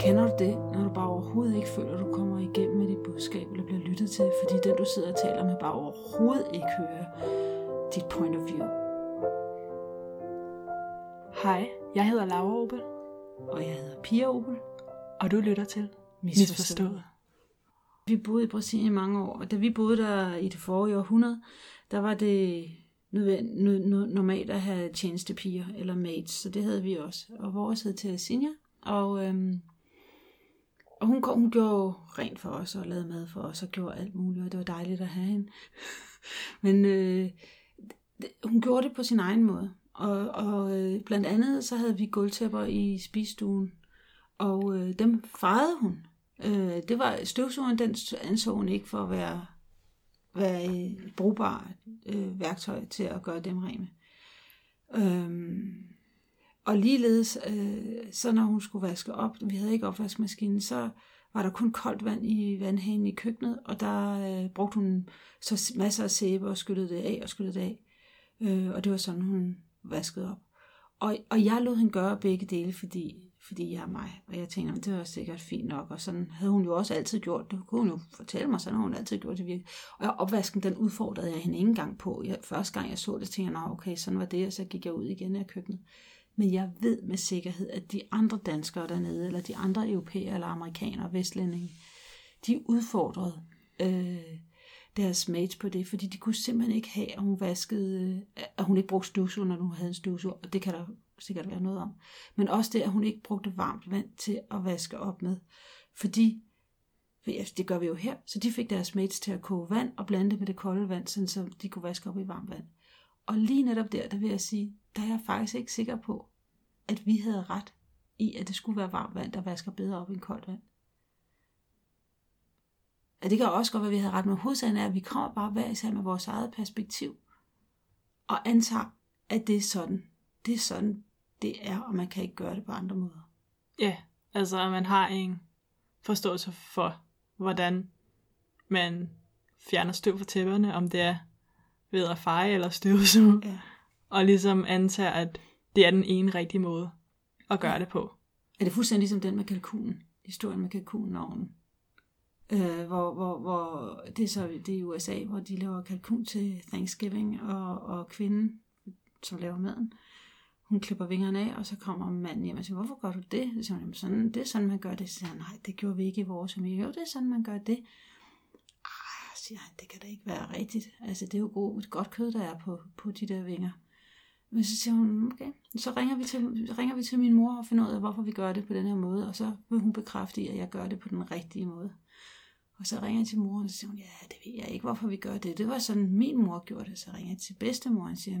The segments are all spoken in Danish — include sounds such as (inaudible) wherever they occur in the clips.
Kender du det, når du bare overhovedet ikke føler, at du kommer igennem med dit budskab, eller bliver lyttet til, fordi den, du sidder og taler med, bare overhovedet ikke hører dit point of view? Hej, jeg hedder Laura Opel, Og jeg hedder Pia Opel. og du lytter til Misforstået. Vi boede i Brasilien i mange år, og da vi boede der i det forrige århundrede, der var det normalt at have tjenestepiger eller maids, så det havde vi også. Og vores hed til Sinja, og, øhm, og hun, kom- hun gjorde rent for os og lavede mad for os og gjorde alt muligt, og det var dejligt at have hende. (laughs) Men øh, hun gjorde det på sin egen måde. Og, og øh, blandt andet så havde vi gulvtæpper i spisestuen, og øh, dem fejrede hun. Øh, det var støvsugeren, den anså hun ikke for at være, være et brugbart øh, værktøj til at gøre dem rene. Øhm, og ligeledes, øh, så når hun skulle vaske op, vi havde ikke opvaskemaskinen, så var der kun koldt vand i vandhanen i køkkenet, og der øh, brugte hun så masser af sæbe og skyllede det af og skyllede det af. Øh, og det var sådan, hun vaskede op. Og, og jeg lod hende gøre begge dele, fordi, fordi jeg er mig. Og jeg tænkte, det var sikkert fint nok. Og sådan havde hun jo også altid gjort det. Kunne hun jo fortælle mig, sådan havde hun altid gjort det virkelig. Og opvasken, den udfordrede jeg hende ikke engang på. Jeg, første gang jeg så det, tænkte jeg, okay, sådan var det. Og så gik jeg ud igen af køkkenet. Men jeg ved med sikkerhed, at de andre danskere dernede, eller de andre europæere eller amerikanere, vestlændinge, de udfordrede øh, deres mates på det, fordi de kunne simpelthen ikke have, at hun vaskede, øh, at hun ikke brugte støvsuger, når hun havde en støvsuger, og det kan der sikkert være noget om. Men også det, at hun ikke brugte varmt vand til at vaske op med. Fordi, det gør vi jo her, så de fik deres mates til at koge vand og blande det med det kolde vand, sådan så de kunne vaske op i varmt vand. Og lige netop der, der vil jeg sige, der er jeg faktisk ikke sikker på, at vi havde ret i, at det skulle være varmt vand, der vasker bedre op end koldt vand. Ja, det kan også godt være, at vi havde ret, men hovedsagen er, at vi kommer bare hver især med vores eget perspektiv, og antager, at det er sådan. Det er sådan, det er, og man kan ikke gøre det på andre måder. Ja, altså at man har en forståelse for, hvordan man fjerner støv fra tæpperne, om det er ved at feje eller støvsuge, Ja. og ligesom antager, at det er den ene rigtige måde at gøre det på. Er det fuldstændig ligesom den med kalkunen? Historien med kalkunen. Øh, hvor, hvor, hvor det er så det er i USA, hvor de laver kalkun til Thanksgiving, og, og kvinden, som laver maden, hun klipper vingerne af, og så kommer manden hjem og siger, hvorfor gør du det? Så siger hun, sådan, det er sådan, man gør det. Så siger han, nej, det gjorde vi ikke i vores familie. Jo, det er sådan, man gør det. Ah, siger han, det kan da ikke være rigtigt. Altså, det er jo god, godt kød, der er på, på de der vinger. Men så siger hun, okay, så ringer vi, til, ringer vi til min mor og finder ud af, hvorfor vi gør det på den her måde, og så vil hun bekræfte i, at jeg gør det på den rigtige måde. Og så ringer jeg til moren, og så siger hun, ja, det ved jeg ikke, hvorfor vi gør det. Det var sådan, min mor gjorde det. Så ringer jeg til bedstemoren og siger,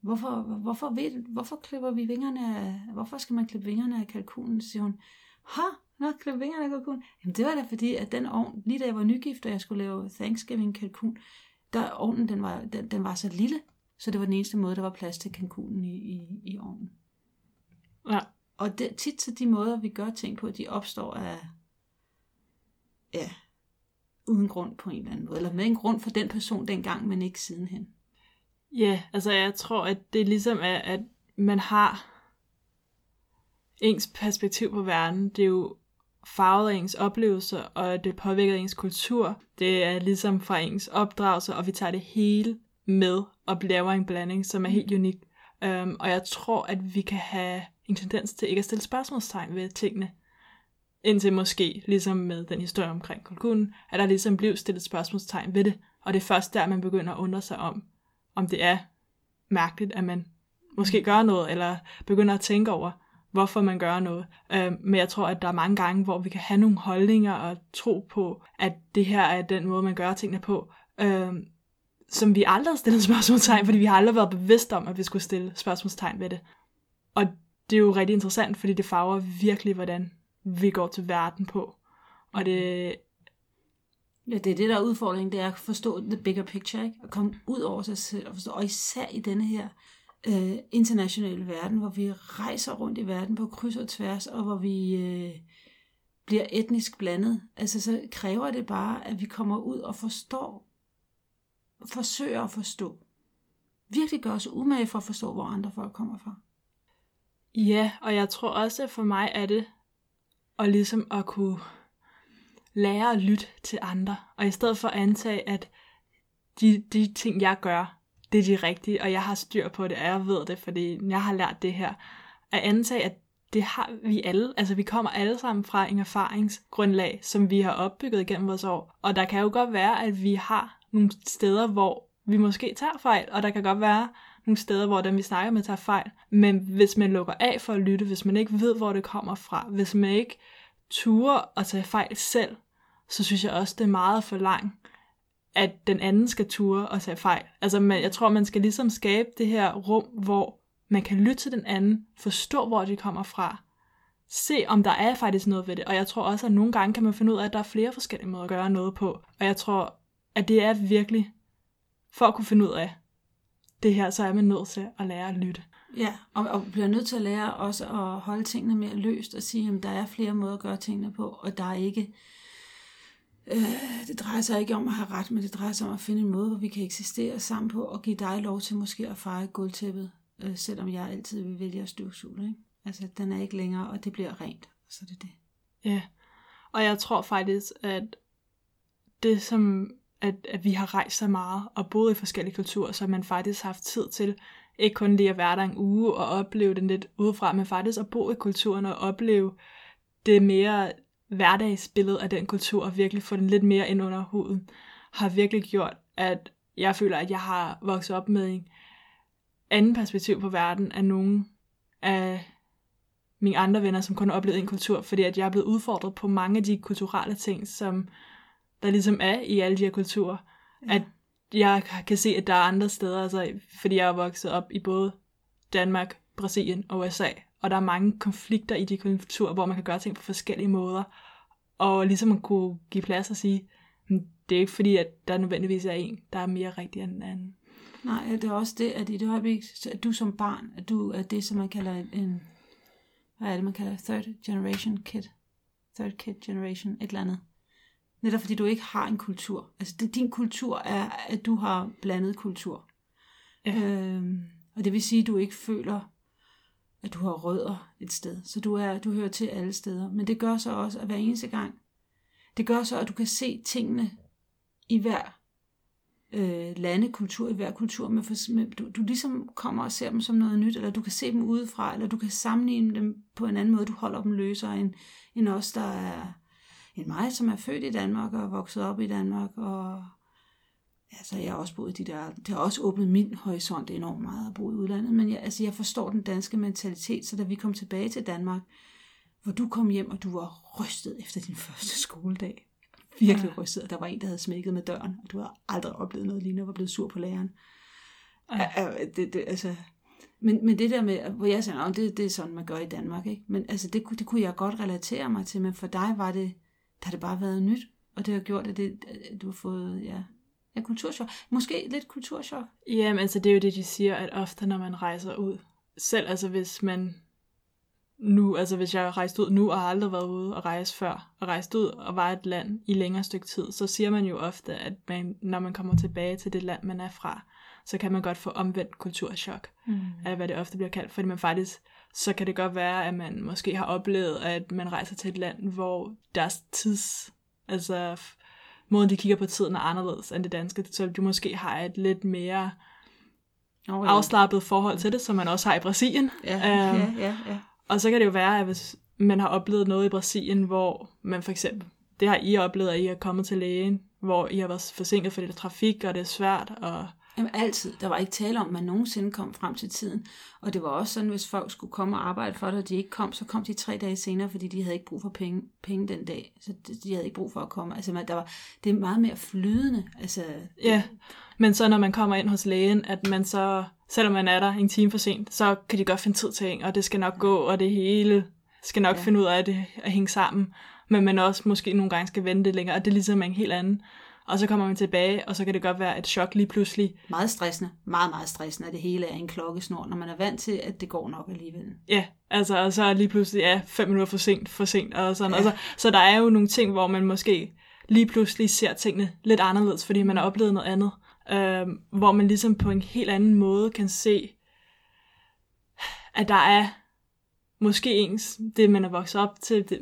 hvorfor, hvorfor, ved, hvorfor klipper vi vingerne af, hvorfor skal man klippe vingerne af kalkunen? Siger hun, ha, nå, klippe vingerne af kalkunen. Jamen det var da fordi, at den ovn, lige da jeg var nygift, og jeg skulle lave Thanksgiving kalkun, der ovnen, den var, den, den var så lille, så det var den eneste måde, der var plads til kalkunen i, i, i ovnen. Ja, Og det, tit så de måder, vi gør ting på, de opstår af, ja, uden grund på en eller anden måde. Eller med en grund for den person dengang, men ikke sidenhen. Ja, altså jeg tror, at det ligesom er, at man har ens perspektiv på verden. Det er jo farvet af ens oplevelser, og det påvirker ens kultur. Det er ligesom fra ens opdragelse, og vi tager det hele med og laver en blanding, som er helt unik. Um, og jeg tror, at vi kan have en tendens til ikke at stille spørgsmålstegn ved tingene. Indtil måske, ligesom med den historie omkring kalkunen, at der ligesom blev stillet spørgsmålstegn ved det. Og det er først der, man begynder at undre sig om, om det er mærkeligt, at man måske gør noget, eller begynder at tænke over, hvorfor man gør noget. Øh, men jeg tror, at der er mange gange, hvor vi kan have nogle holdninger og tro på, at det her er den måde, man gør tingene på, øh, som vi aldrig har stillet (laughs) spørgsmålstegn, fordi vi har aldrig været bevidste om, at vi skulle stille spørgsmålstegn ved det. Og det er jo rigtig interessant, fordi det farver virkelig, hvordan vi går til verden på. Og det, Ja, det er det, der er udfordringen, det er at forstå the bigger picture, ikke? At komme ud over sig selv og forstå, og især i denne her øh, internationale verden, hvor vi rejser rundt i verden på kryds og tværs, og hvor vi øh, bliver etnisk blandet. Altså, så kræver det bare, at vi kommer ud og forstår, forsøger at forstå, virkelig gøre os umage for at forstå, hvor andre folk kommer fra. Ja, og jeg tror også, at for mig er det at ligesom at kunne lære at lytte til andre, og i stedet for at antage, at de, de ting, jeg gør, det er de rigtige, og jeg har styr på det, og jeg ved det, fordi jeg har lært det her, at antage, at det har vi alle. Altså vi kommer alle sammen fra en erfaringsgrundlag, som vi har opbygget gennem vores år. Og der kan jo godt være, at vi har nogle steder, hvor vi måske tager fejl, og der kan godt være nogle steder, hvor dem vi snakker med tager fejl. Men hvis man lukker af for at lytte, hvis man ikke ved, hvor det kommer fra, hvis man ikke turer at tage fejl selv, så synes jeg også, det er meget for langt, at den anden skal ture og tage fejl. Altså man, jeg tror, man skal ligesom skabe det her rum, hvor man kan lytte til den anden, forstå, hvor de kommer fra, se, om der er faktisk noget ved det. Og jeg tror også, at nogle gange kan man finde ud af, at der er flere forskellige måder at gøre noget på. Og jeg tror, at det er virkelig, for at kunne finde ud af det her, så er man nødt til at lære at lytte. Ja, og, og bliver nødt til at lære også at holde tingene mere løst og sige, at der er flere måder at gøre tingene på, og der er ikke... Øh, det drejer sig ikke om at have ret, men det drejer sig om at finde en måde, hvor vi kan eksistere sammen på, og give dig lov til måske at feje gulvtæppet øh, selvom jeg altid vil vælge at støvsuge. Ikke? Altså, den er ikke længere, og det bliver rent, og så er det det. Ja, og jeg tror faktisk, at det som, at, at vi har rejst så meget, og boet i forskellige kulturer, så man faktisk har haft tid til, ikke kun lige at være der en uge og opleve den lidt udefra, men faktisk at bo i kulturen og opleve det mere hverdagsbillede af den kultur, og virkelig få den lidt mere ind under huden, har virkelig gjort, at jeg føler, at jeg har vokset op med en anden perspektiv på verden af nogen af mine andre venner, som kun har oplevet en kultur, fordi at jeg er blevet udfordret på mange af de kulturelle ting, som der ligesom er i alle de her kulturer. Ja. At jeg kan se, at der er andre steder, altså, fordi jeg er vokset op i både Danmark, Brasilien og USA, og der er mange konflikter i de kulturer, hvor man kan gøre ting på forskellige måder, og ligesom at kunne give plads og sige, det er ikke fordi, at der nødvendigvis er en, der er mere rigtig end den anden. Nej, det er også det, at i det øjeblik, at du som barn, at du er det, som man kalder en, hvad er det, man kalder third generation kid, third kid generation, et eller andet. Netop fordi du ikke har en kultur. Altså det, din kultur er, at du har blandet kultur. Ja. Øhm, og det vil sige, at du ikke føler, at du har rødder et sted. Så du, er, du hører til alle steder. Men det gør så også, at hver eneste gang, det gør så, at du kan se tingene i hver øh, lande, kultur i hver kultur, med, for, med, du, du ligesom kommer og ser dem som noget nyt, eller du kan se dem udefra, eller du kan sammenligne dem på en anden måde, du holder dem løsere end, end os, der er en mig, som er født i Danmark og vokset op i Danmark, og ja, så jeg har også boet i de der, det har også åbnet min horisont enormt meget at bo i udlandet, men jeg, altså, jeg forstår den danske mentalitet, så da vi kom tilbage til Danmark, hvor du kom hjem, og du var rystet efter din (laughs) første skoledag, virkelig ja. rystet, der var en, der havde smækket med døren, og du har aldrig oplevet noget lignende, og var blevet sur på læreren. Ja. Det, det, altså, men, men det der med, hvor jeg siger, det, det er sådan, man gør i Danmark, ikke? Men altså, det, det kunne jeg godt relatere mig til, men for dig var det, der har det bare været nyt, og det har gjort, at, det, at du har fået, ja, ja, kulturschok. Måske lidt kulturschok. Jamen, altså, det er jo det, de siger, at ofte, når man rejser ud, selv altså hvis man nu, altså hvis jeg rejst ud nu og har aldrig været ude og rejse før, og rejst ud og var et land i længere stykke tid, så siger man jo ofte, at man, når man kommer tilbage til det land, man er fra, så kan man godt få omvendt kulturschok, mm. af hvad det ofte bliver kaldt, fordi man faktisk, så kan det godt være, at man måske har oplevet, at man rejser til et land, hvor deres tids, altså måden de kigger på tiden er anderledes end det danske, så du måske har et lidt mere oh, ja. afslappet forhold til det, som man også har i Brasilien. Ja, um, ja, ja, ja. Og så kan det jo være, at hvis man har oplevet noget i Brasilien, hvor man for eksempel, det har I oplevet, at I er kommet til lægen, hvor I har været forsinket, fordi der er trafik, og det er svært, og Jamen altid. Der var ikke tale om, at man nogensinde kom frem til tiden. Og det var også sådan, hvis folk skulle komme og arbejde for det, og de ikke kom, så kom de tre dage senere, fordi de havde ikke brug for penge, penge den dag. Så de havde ikke brug for at komme. Altså, man, der var, det er meget mere flydende. Altså, ja, men så når man kommer ind hos lægen, at man så, selvom man er der en time for sent, så kan de godt finde tid til en, og det skal nok gå, og det hele skal nok ja. finde ud af det at hænge sammen. Men man også måske nogle gange skal vente længere, og det er ligesom en helt anden og så kommer man tilbage, og så kan det godt være et chok lige pludselig. Meget stressende. Meget, meget stressende, at det hele er en klokkesnor, når man er vant til, at det går nok alligevel. Ja, altså, og så lige pludselig, ja, fem minutter for sent, for sent, og sådan. Ja. Altså, så der er jo nogle ting, hvor man måske lige pludselig ser tingene lidt anderledes, fordi man har oplevet noget andet. øh, hvor man ligesom på en helt anden måde kan se, at der er måske ens, det man er vokset op til, det,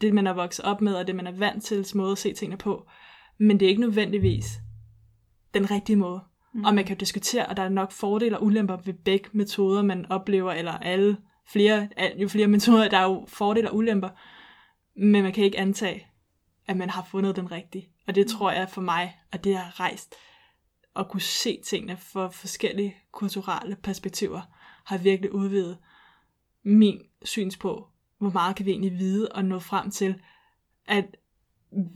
det man er vokset op med, og det man er vant til, måde at se tingene på, men det er ikke nødvendigvis den rigtige måde. Mm. Og man kan jo diskutere, og der er nok fordele og ulemper ved begge metoder, man oplever, eller alle flere, jo flere (laughs) metoder, der er jo fordele og ulemper, men man kan ikke antage, at man har fundet den rigtige. Og det mm. tror jeg for mig, at det har rejst at kunne se tingene fra forskellige kulturelle perspektiver, har virkelig udvidet min syns på, hvor meget kan vi egentlig vide og nå frem til, at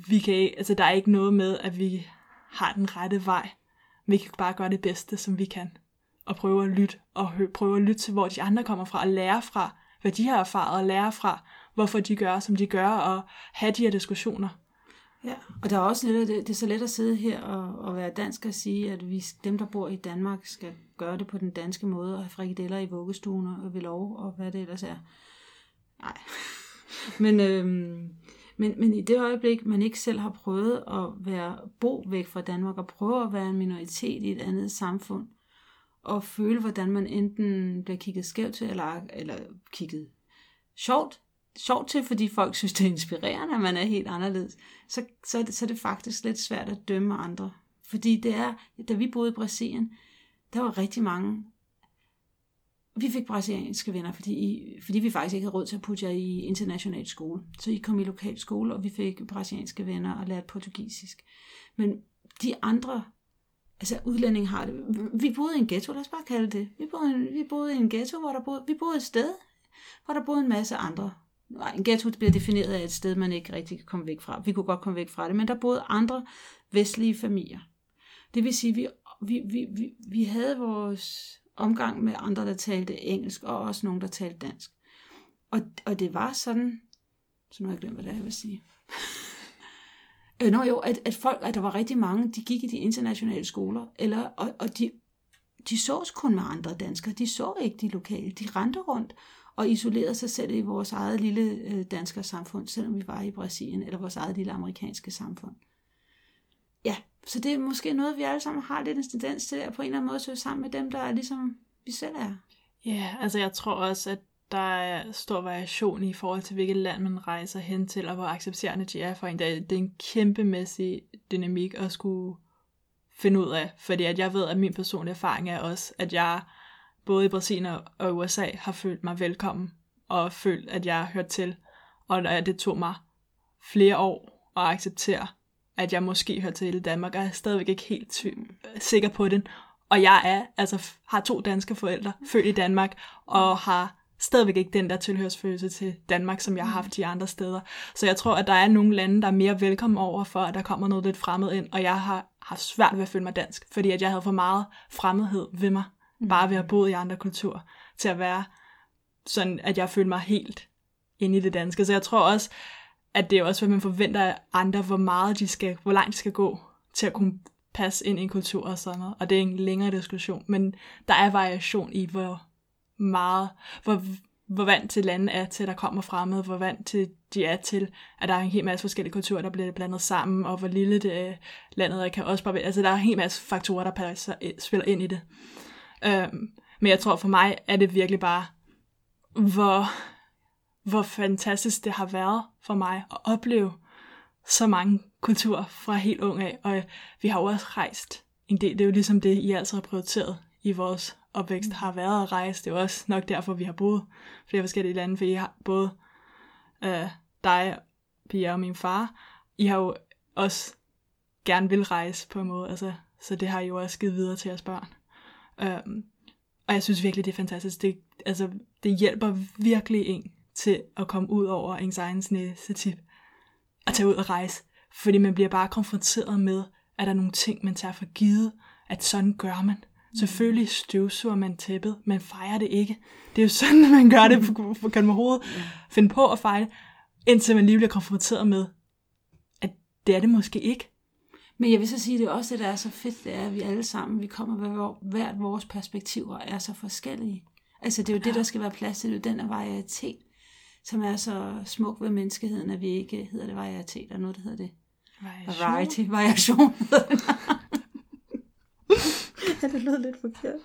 vi kan, altså der er ikke noget med, at vi har den rette vej. Vi kan bare gøre det bedste, som vi kan. Og prøve at lytte, og prøve at lytte til, hvor de andre kommer fra, og lære fra, hvad de har erfaret, og lære fra, hvorfor de gør, som de gør, og have de her diskussioner. Ja, og der er også lidt, det, det er så let at sidde her og, og være dansk og sige, at vi, dem, der bor i Danmark, skal gøre det på den danske måde, og have frikadeller i vuggestuen og ved lov, og hvad det ellers er. Nej. (laughs) Men, øhm, men, men i det øjeblik, man ikke selv har prøvet at være bo væk fra Danmark, og prøve at være en minoritet i et andet samfund, og føle, hvordan man enten bliver kigget skævt til, eller, eller kigget sjovt sjovt til, fordi folk synes, det er inspirerende, at man er helt anderledes, så, så, er det, så er det faktisk lidt svært at dømme andre. Fordi det er, da vi boede i Brasilien, der var rigtig mange, vi fik brasilianske venner, fordi, I, fordi vi faktisk ikke havde råd til at putte jer i international skole. Så I kom i lokal skole, og vi fik brasilianske venner og lærte portugisisk. Men de andre, altså udlænding har det, vi boede i en ghetto, lad os bare kalde det. Vi boede, vi boede i en ghetto, hvor der boede, vi boede et sted, hvor der boede en masse andre Nej, en ghetto bliver defineret af et sted, man ikke rigtig kan komme væk fra. Vi kunne godt komme væk fra det, men der boede andre vestlige familier. Det vil sige, vi, vi, vi, vi, vi havde vores omgang med andre, der talte engelsk, og også nogen, der talte dansk. Og, og det var sådan, så nu har jeg glemt, hvad det er, jeg vil sige. (laughs) øh, nå jo, at, at folk, at der var rigtig mange, de gik i de internationale skoler, eller, og, og de, de sås kun med andre danskere, de så ikke de lokale, de rendte rundt, og isolerede sig selv i vores eget lille øh, samfund, selvom vi var i Brasilien, eller vores eget lille amerikanske samfund. Ja, så det er måske noget, vi alle sammen har lidt en tendens til, at på en eller anden måde søge sammen med dem, der er ligesom vi selv er. Ja, altså jeg tror også, at der er stor variation i forhold til, hvilket land man rejser hen til, og hvor accepterende de er for en. Det er, det er en kæmpemæssig dynamik at skulle finde ud af, fordi at jeg ved, at min personlige erfaring er også, at jeg både i Brasilien og USA har følt mig velkommen, og følt, at jeg har hørt til. Og det tog mig flere år at acceptere, at jeg måske hører til i Danmark, og jeg er stadigvæk ikke helt ty- sikker på det. Og jeg er, altså, har to danske forældre, født i Danmark, og har stadigvæk ikke den der tilhørsfølelse til Danmark, som jeg har haft i andre steder. Så jeg tror, at der er nogle lande, der er mere velkommen over for, at der kommer noget lidt fremmed ind, og jeg har haft svært ved at føle mig dansk, fordi at jeg havde for meget fremmedhed ved mig bare ved at have boet i andre kulturer, til at være sådan, at jeg føler mig helt inde i det danske. Så jeg tror også, at det er også, hvad man forventer af andre, hvor meget de skal, hvor langt de skal gå til at kunne passe ind i en kultur og sådan noget. Og det er en længere diskussion, men der er variation i, hvor meget, hvor, hvor vant til landet er til, at der kommer fremmede, hvor vant til de er til, at der er en hel masse forskellige kulturer, der bliver blandet sammen, og hvor lille det landet er, kan også bare. Altså, der er en hel masse faktorer, der passer, spiller ind i det. Øhm, men jeg tror for mig, er det virkelig bare, hvor, hvor fantastisk det har været for mig at opleve så mange kulturer fra helt ung af. Og vi har jo også rejst en del. Det er jo ligesom det, I altså har prioriteret i vores opvækst, har været at rejse. Det er også nok derfor, vi har boet flere forskellige lande, for I har både øh, dig, Pia og min far, I har jo også gerne vil rejse på en måde, altså, så det har I jo også givet videre til jeres børn. Um, og jeg synes virkelig, det er fantastisk. Det, altså, det hjælper virkelig en til at komme ud over ens egen næsetip og tage ud og rejse. Fordi man bliver bare konfronteret med, at der er nogle ting, man tager for givet, at sådan gør man. Mm. Selvfølgelig støvsuger man tæppet, man fejrer det ikke. Det er jo (laughs) sådan, at man gør det på, på, på hovedet. Finde på at fejre det, indtil man lige bliver konfronteret med, at det er det måske ikke. Men jeg vil så sige, at det er også det, der er så fedt, det er, at vi alle sammen, vi kommer med hvert vores perspektiver er så forskellige. Altså det er jo ja. det, der skal være plads til, det er den af varietet, som er så smuk ved menneskeheden, at vi ikke hedder det varietet, eller noget, der hedder det. Variation. Variety, variation. (laughs) ja, det lød lidt forkert.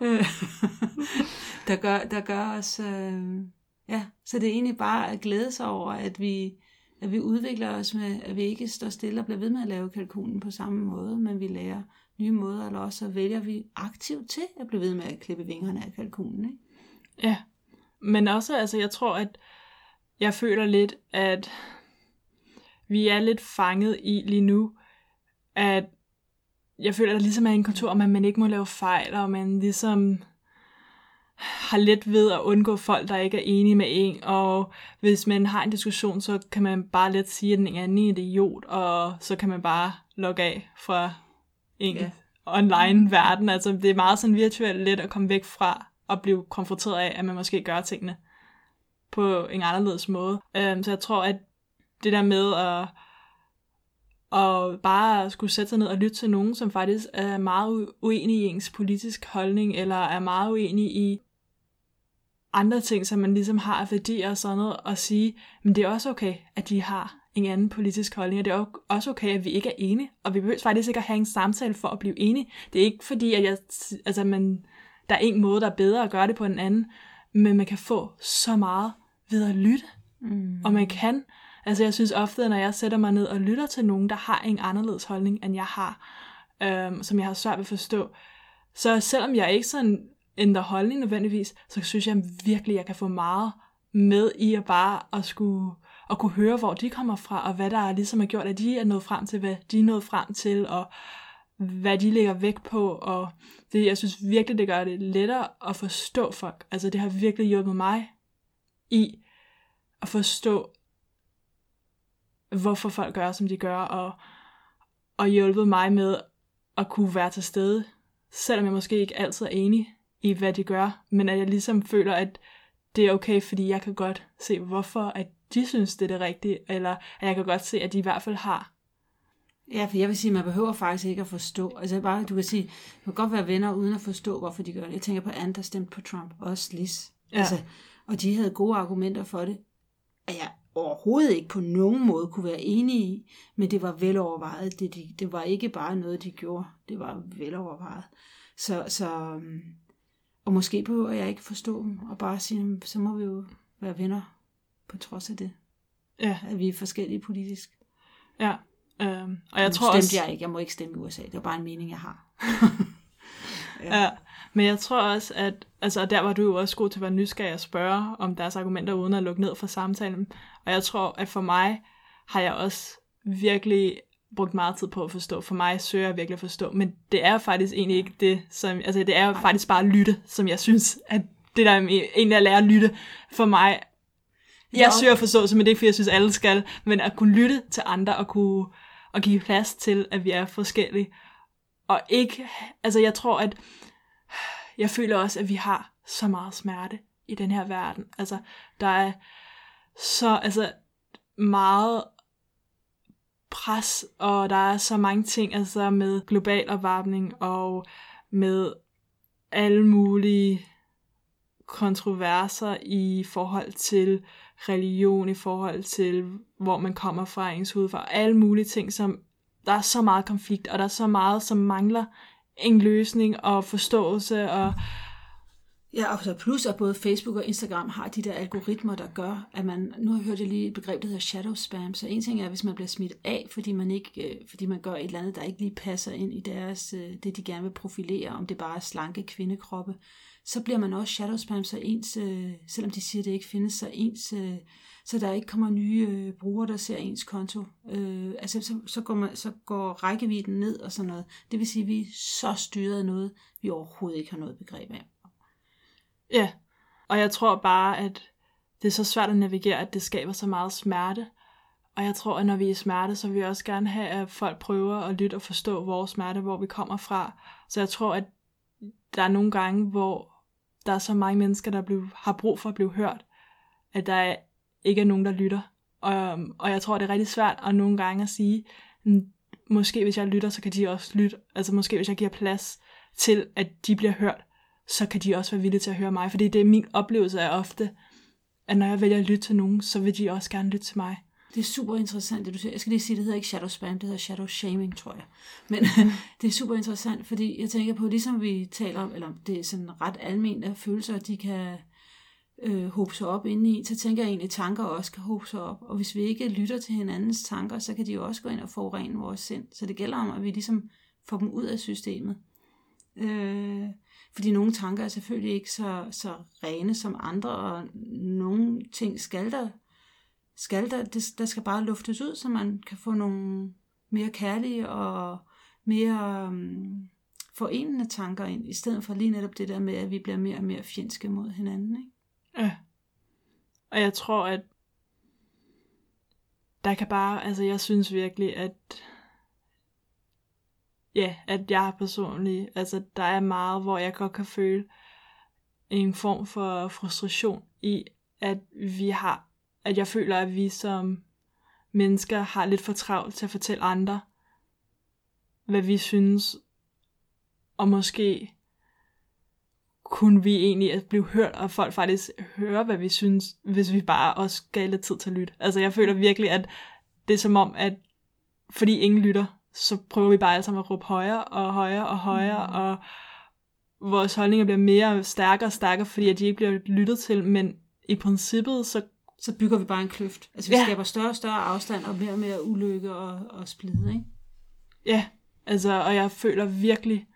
(laughs) der, gør, der gør os... Øh, ja, så det er egentlig bare at glæde sig over, at vi, at vi udvikler os med, at vi ikke står stille og bliver ved med at lave kalkunen på samme måde, men vi lærer nye måder, eller også så vælger vi aktivt til at blive ved med at klippe vingerne af kalkunen. Ikke? Ja, men også, altså jeg tror, at jeg føler lidt, at vi er lidt fanget i lige nu, at jeg føler, at der ligesom er en kultur om, at man ikke må lave fejl, og man ligesom har let ved at undgå folk, der ikke er enige med en, og hvis man har en diskussion, så kan man bare let sige, at den anden er en idiot, og så kan man bare logge af fra en yeah. online verden. Altså det er meget sådan virtuelt let at komme væk fra at blive konfronteret af, at man måske gør tingene på en anderledes måde. Øhm, så jeg tror, at det der med at, at bare skulle sætte sig ned og lytte til nogen, som faktisk er meget uenig i ens politisk holdning, eller er meget uenig i andre ting, som man ligesom har af værdier og sådan noget, og sige, men det er også okay, at de har en anden politisk holdning, og det er også okay, at vi ikke er enige, og vi behøver faktisk ikke at have en samtale for at blive enige. Det er ikke fordi, at jeg, altså man, der er en måde, der er bedre at gøre det på en anden, men man kan få så meget ved at lytte, mm. og man kan, altså jeg synes ofte, når jeg sætter mig ned og lytter til nogen, der har en anderledes holdning, end jeg har, øhm, som jeg har svært ved at forstå, så selvom jeg ikke sådan ændrer holdning nødvendigvis, så synes jeg virkelig, at jeg kan få meget med i at bare at skulle at kunne høre, hvor de kommer fra, og hvad der er ligesom har gjort, at de er nået frem til, hvad de er nået frem til, og hvad de lægger vægt på, og det, jeg synes virkelig, det gør det lettere at forstå folk. Altså det har virkelig hjulpet mig i at forstå, hvorfor folk gør, som de gør, og, og hjulpet mig med at kunne være til stede, selvom jeg måske ikke altid er enig i, hvad de gør, men at jeg ligesom føler, at det er okay, fordi jeg kan godt se, hvorfor at de synes, det er det rigtige, eller at jeg kan godt se, at de i hvert fald har. Ja, for jeg vil sige, at man behøver faktisk ikke at forstå. Altså bare, du kan sige, man kan godt være venner uden at forstå, hvorfor de gør det. Jeg tænker på Anne, der stemte på Trump, også Liz. Ja. Altså, og de havde gode argumenter for det, at jeg overhovedet ikke på nogen måde kunne være enig i, men det var velovervejet. Det, det, det var ikke bare noget, de gjorde. Det var velovervejet. Så, så øhm, og måske behøver jeg ikke forstå dem, og bare sige, så må vi jo være venner på trods af det. Ja. At vi er forskellige politisk. Ja. Øhm, og jeg nu tror stemte også... jeg ikke. Jeg må ikke stemme i USA. Det var bare en mening, jeg har. (laughs) ja. ja. Men jeg tror også, at altså, der var du jo også god til at være nysgerrig og spørge om deres argumenter, uden at lukke ned for samtalen. Og jeg tror, at for mig har jeg også virkelig brugt meget tid på at forstå. For mig søger jeg virkelig at forstå. Men det er faktisk egentlig ikke det, som... Altså, det er faktisk bare at lytte, som jeg synes, at det der egentlig at lære at lytte, for mig jeg søger forståelse, men det er ikke, fordi jeg synes, alle skal, men at kunne lytte til andre og kunne og give plads til, at vi er forskellige. Og ikke, altså jeg tror, at jeg føler også, at vi har så meget smerte i den her verden. Altså, der er så, altså, meget pres, og der er så mange ting, altså med global opvarmning og med alle mulige kontroverser i forhold til religion, i forhold til hvor man kommer fra, ens hudfarve, alle mulige ting, som der er så meget konflikt, og der er så meget, som mangler en løsning og forståelse og Ja, og så plus at både Facebook og Instagram har de der algoritmer, der gør, at man, nu har jeg hørt lige et begreb, der hedder shadow spam, så en ting er, hvis man bliver smidt af, fordi man, ikke, øh, fordi man gør et eller andet, der ikke lige passer ind i deres, øh, det de gerne vil profilere, om det bare er slanke kvindekroppe, så bliver man også shadow spam, så ens, øh, selvom de siger, at det ikke findes, så ens, øh, så der ikke kommer nye øh, brugere, der ser ens konto. Øh, altså, så, så, går man, så går rækkevidden ned og sådan noget. Det vil sige, at vi er så styret af noget, vi overhovedet ikke har noget begreb af. Ja, og jeg tror bare, at det er så svært at navigere, at det skaber så meget smerte. Og jeg tror, at når vi er i smerte, så vil vi også gerne have, at folk prøver at lytte og forstå vores smerte, hvor vi kommer fra. Så jeg tror, at der er nogle gange, hvor der er så mange mennesker, der blev, har brug for at blive hørt, at der ikke er nogen, der lytter. Og, og jeg tror, det er rigtig svært at nogle gange at sige, måske hvis jeg lytter, så kan de også lytte. Altså måske hvis jeg giver plads til, at de bliver hørt, så kan de også være villige til at høre mig. Fordi det er min oplevelse af ofte, at når jeg vælger at lytte til nogen, så vil de også gerne lytte til mig. Det er super interessant, det du siger. Jeg skal lige sige, det hedder ikke shadow spam, det hedder shadow shaming, tror jeg. Men (laughs) det er super interessant, fordi jeg tænker på, ligesom vi taler om, eller det er sådan ret almindeligt, at følelser, de kan øh, hobe sig op indeni, så tænker jeg egentlig, at tanker også kan hobe sig op. Og hvis vi ikke lytter til hinandens tanker, så kan de jo også gå ind og forurene vores sind. Så det gælder om, at vi ligesom får dem ud af systemet. Øh, fordi nogle tanker er selvfølgelig ikke så, så rene som andre, og nogle ting skal der, skal der, det, der skal bare luftes ud, så man kan få nogle mere kærlige og mere um, forenende tanker ind, i stedet for lige netop det der med, at vi bliver mere og mere fjendske mod hinanden. Ikke? Ja. Og jeg tror, at der kan bare, altså jeg synes virkelig, at ja, at jeg personligt, altså der er meget, hvor jeg godt kan føle en form for frustration i, at vi har, at jeg føler, at vi som mennesker har lidt for travlt til at fortælle andre, hvad vi synes, og måske kunne vi egentlig at blive hørt, og folk faktisk høre, hvad vi synes, hvis vi bare også gav lidt tid til at lytte. Altså jeg føler virkelig, at det er som om, at fordi ingen lytter, så prøver vi bare alle sammen at råbe højere og højere og højere, mm. og vores holdninger bliver mere stærkere og stærkere, fordi at de ikke bliver lyttet til, men i princippet, så så bygger vi bare en kløft. Altså vi ja. skaber større og større afstand og mere og mere ulykke og, og splid, ikke? Ja, altså, og jeg føler virkelig,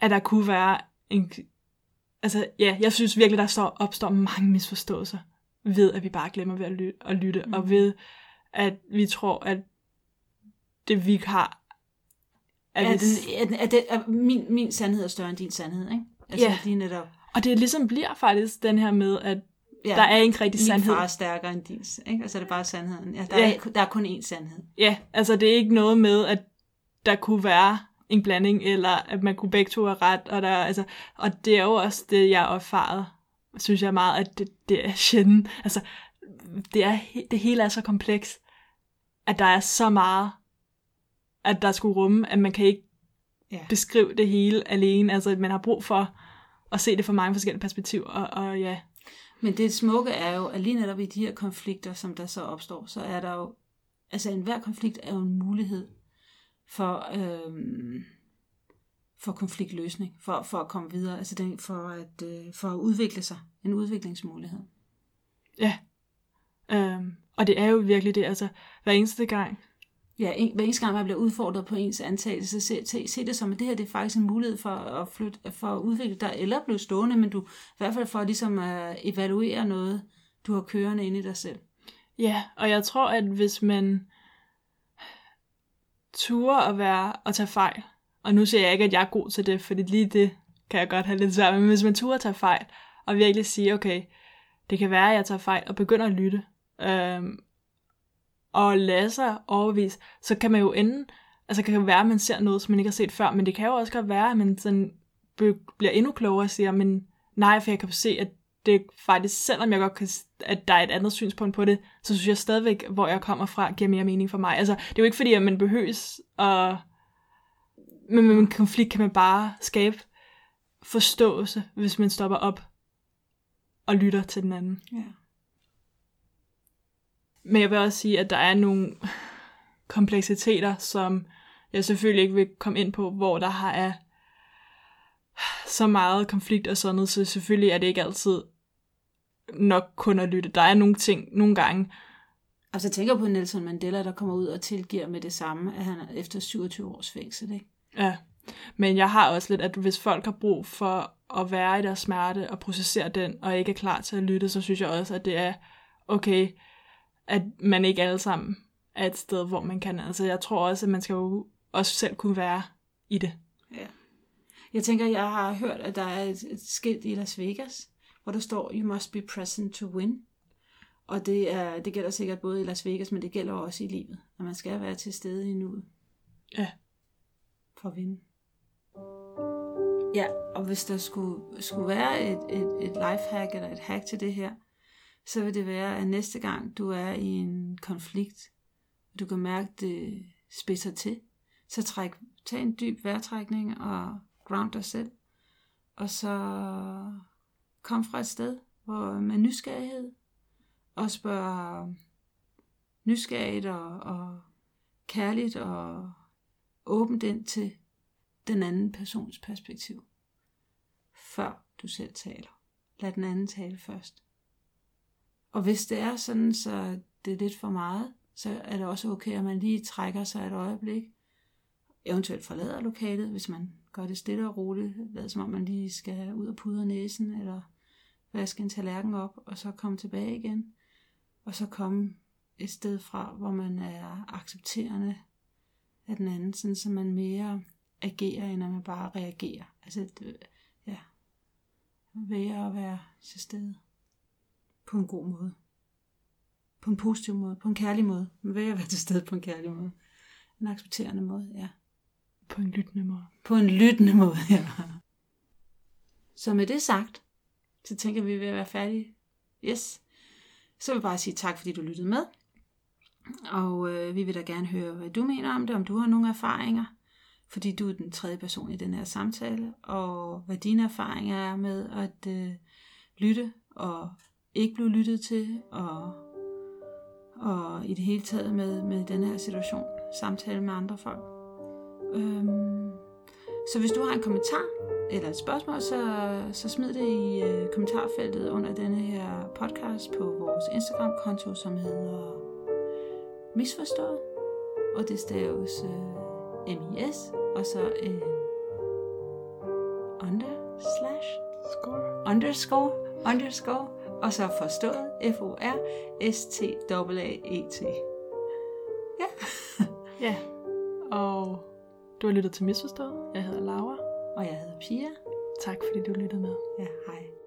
at der kunne være en... Altså, ja, jeg synes virkelig, der står, opstår mange misforståelser ved, at vi bare glemmer ved at lytte, at lytte mm. og ved, at vi tror, at det vi har... Er, er, den, er, er, det, er min, min sandhed er større end din sandhed, ikke? Altså, ja. Lige netop. Og det ligesom bliver faktisk den her med, at ja, der er ikke rigtig sandhed. Min far er stærkere end din, ikke? Altså, det er bare sandheden. Ja, der, ja. Er, der er kun én sandhed. Ja, altså det er ikke noget med, at der kunne være en blanding, eller at man kunne begge to have ret, og, der, altså, og det er jo også det, jeg har erfaret, synes jeg meget, at det, det er sjældent. Altså, det, er, det hele er så kompleks, at der er så meget, at der skulle rumme, at man kan ikke ja. beskrive det hele alene. Altså, at man har brug for at se det fra mange forskellige perspektiver, og, og ja. Men det smukke er jo, at lige netop i de her konflikter, som der så opstår, så er der jo, altså enhver konflikt er jo en mulighed for, øhm, for konfliktløsning, for, for at komme videre, altså den, for, at, øh, for at udvikle sig, en udviklingsmulighed. Ja, øhm, og det er jo virkelig det, altså hver eneste gang. Ja, en, hver eneste gang man bliver udfordret på ens antagelse, se, se, se det som, at det her det er faktisk en mulighed for at, flytte, for at udvikle dig, eller blive stående, men du i hvert fald for ligesom at evaluere noget, du har kørende inde i dig selv. Ja, og jeg tror, at hvis man turer at være og tage fejl. Og nu siger jeg ikke, at jeg er god til det, fordi lige det kan jeg godt have lidt svært. Men hvis man turer at tage fejl, og virkelig sige, okay, det kan være, at jeg tager fejl, og begynder at lytte, øhm, og lade sig overvise, så kan man jo ende, altså kan det være, at man ser noget, som man ikke har set før, men det kan jo også godt være, at man sådan bliver endnu klogere og siger, men nej, for jeg kan se, at det faktisk, selvom jeg godt kan, at der er et andet synspunkt på det, så synes jeg stadigvæk, hvor jeg kommer fra, giver mere mening for mig. Altså, det er jo ikke fordi, at man behøves at... Men med en konflikt kan man bare skabe forståelse, hvis man stopper op og lytter til den anden. Ja. Men jeg vil også sige, at der er nogle kompleksiteter, som jeg selvfølgelig ikke vil komme ind på, hvor der har er så meget konflikt og sådan noget, så selvfølgelig er det ikke altid nok kun at lytte. Der er nogle ting, nogle gange. Altså jeg tænker på Nelson Mandela, der kommer ud og tilgiver med det samme, at han er efter 27 års fængsel, ikke? Ja, men jeg har også lidt, at hvis folk har brug for at være i deres smerte og processere den, og ikke er klar til at lytte, så synes jeg også, at det er okay, at man ikke alle sammen er et sted, hvor man kan. Altså jeg tror også, at man skal jo også selv kunne være i det. Ja. Jeg tænker, jeg har hørt, at der er et, et skilt i Las Vegas, hvor der står, you must be present to win. Og det, er, det gælder sikkert både i Las Vegas, men det gælder også i livet. At man skal være til stede i nuet. Ja. For at vinde. Ja, og hvis der skulle, skulle være et, et, et lifehack eller et hack til det her, så vil det være, at næste gang du er i en konflikt, og du kan mærke, at det spidser til, så træk, tag en dyb vejrtrækning og ground dig selv. Og så kom fra et sted, hvor med nysgerrighed, og spørg, nysgerrigt og, og kærligt og åbent ind til den anden persons perspektiv, før du selv taler. Lad den anden tale først. Og hvis det er sådan, så det er lidt for meget, så er det også okay, at man lige trækker sig et øjeblik, eventuelt forlader lokalet, hvis man gør det stille og roligt, lad som om man lige skal ud og pudre næsen, eller vaske en tallerken op, og så komme tilbage igen, og så komme et sted fra, hvor man er accepterende af den anden, sådan så man mere agerer, end at man bare reagerer. Altså, ja, ved at være til stede på en god måde. På en positiv måde, på en kærlig måde. Man vælger at være til stede på en kærlig måde. En accepterende måde, ja. På en lyttende måde. På en lyttende måde, ja. Så med det sagt, så tænker vi, at vi er være færdige. Yes. Så vil jeg bare sige tak, fordi du lyttede med. Og øh, vi vil da gerne høre, hvad du mener om det, om du har nogle erfaringer, fordi du er den tredje person i den her samtale, og hvad dine erfaringer er med at øh, lytte og ikke blev lyttet til, og, og i det hele taget med, med den her situation, samtale med andre folk. Øhm, så hvis du har en kommentar eller et spørgsmål, så, så smid det i øh, kommentarfeltet under denne her podcast på vores Instagram-konto, som hedder Misforstået. Og det staves øh, M-I-S, og så øh, under slash Score. underscore underscore og så forstået F-O-R-S-T-A-A-E-T. Ja. (laughs) Ja. Og du har lyttet til Misforstået. Jeg hedder Laura. Og jeg hedder Pia. Tak fordi du lyttede med. Ja, hej.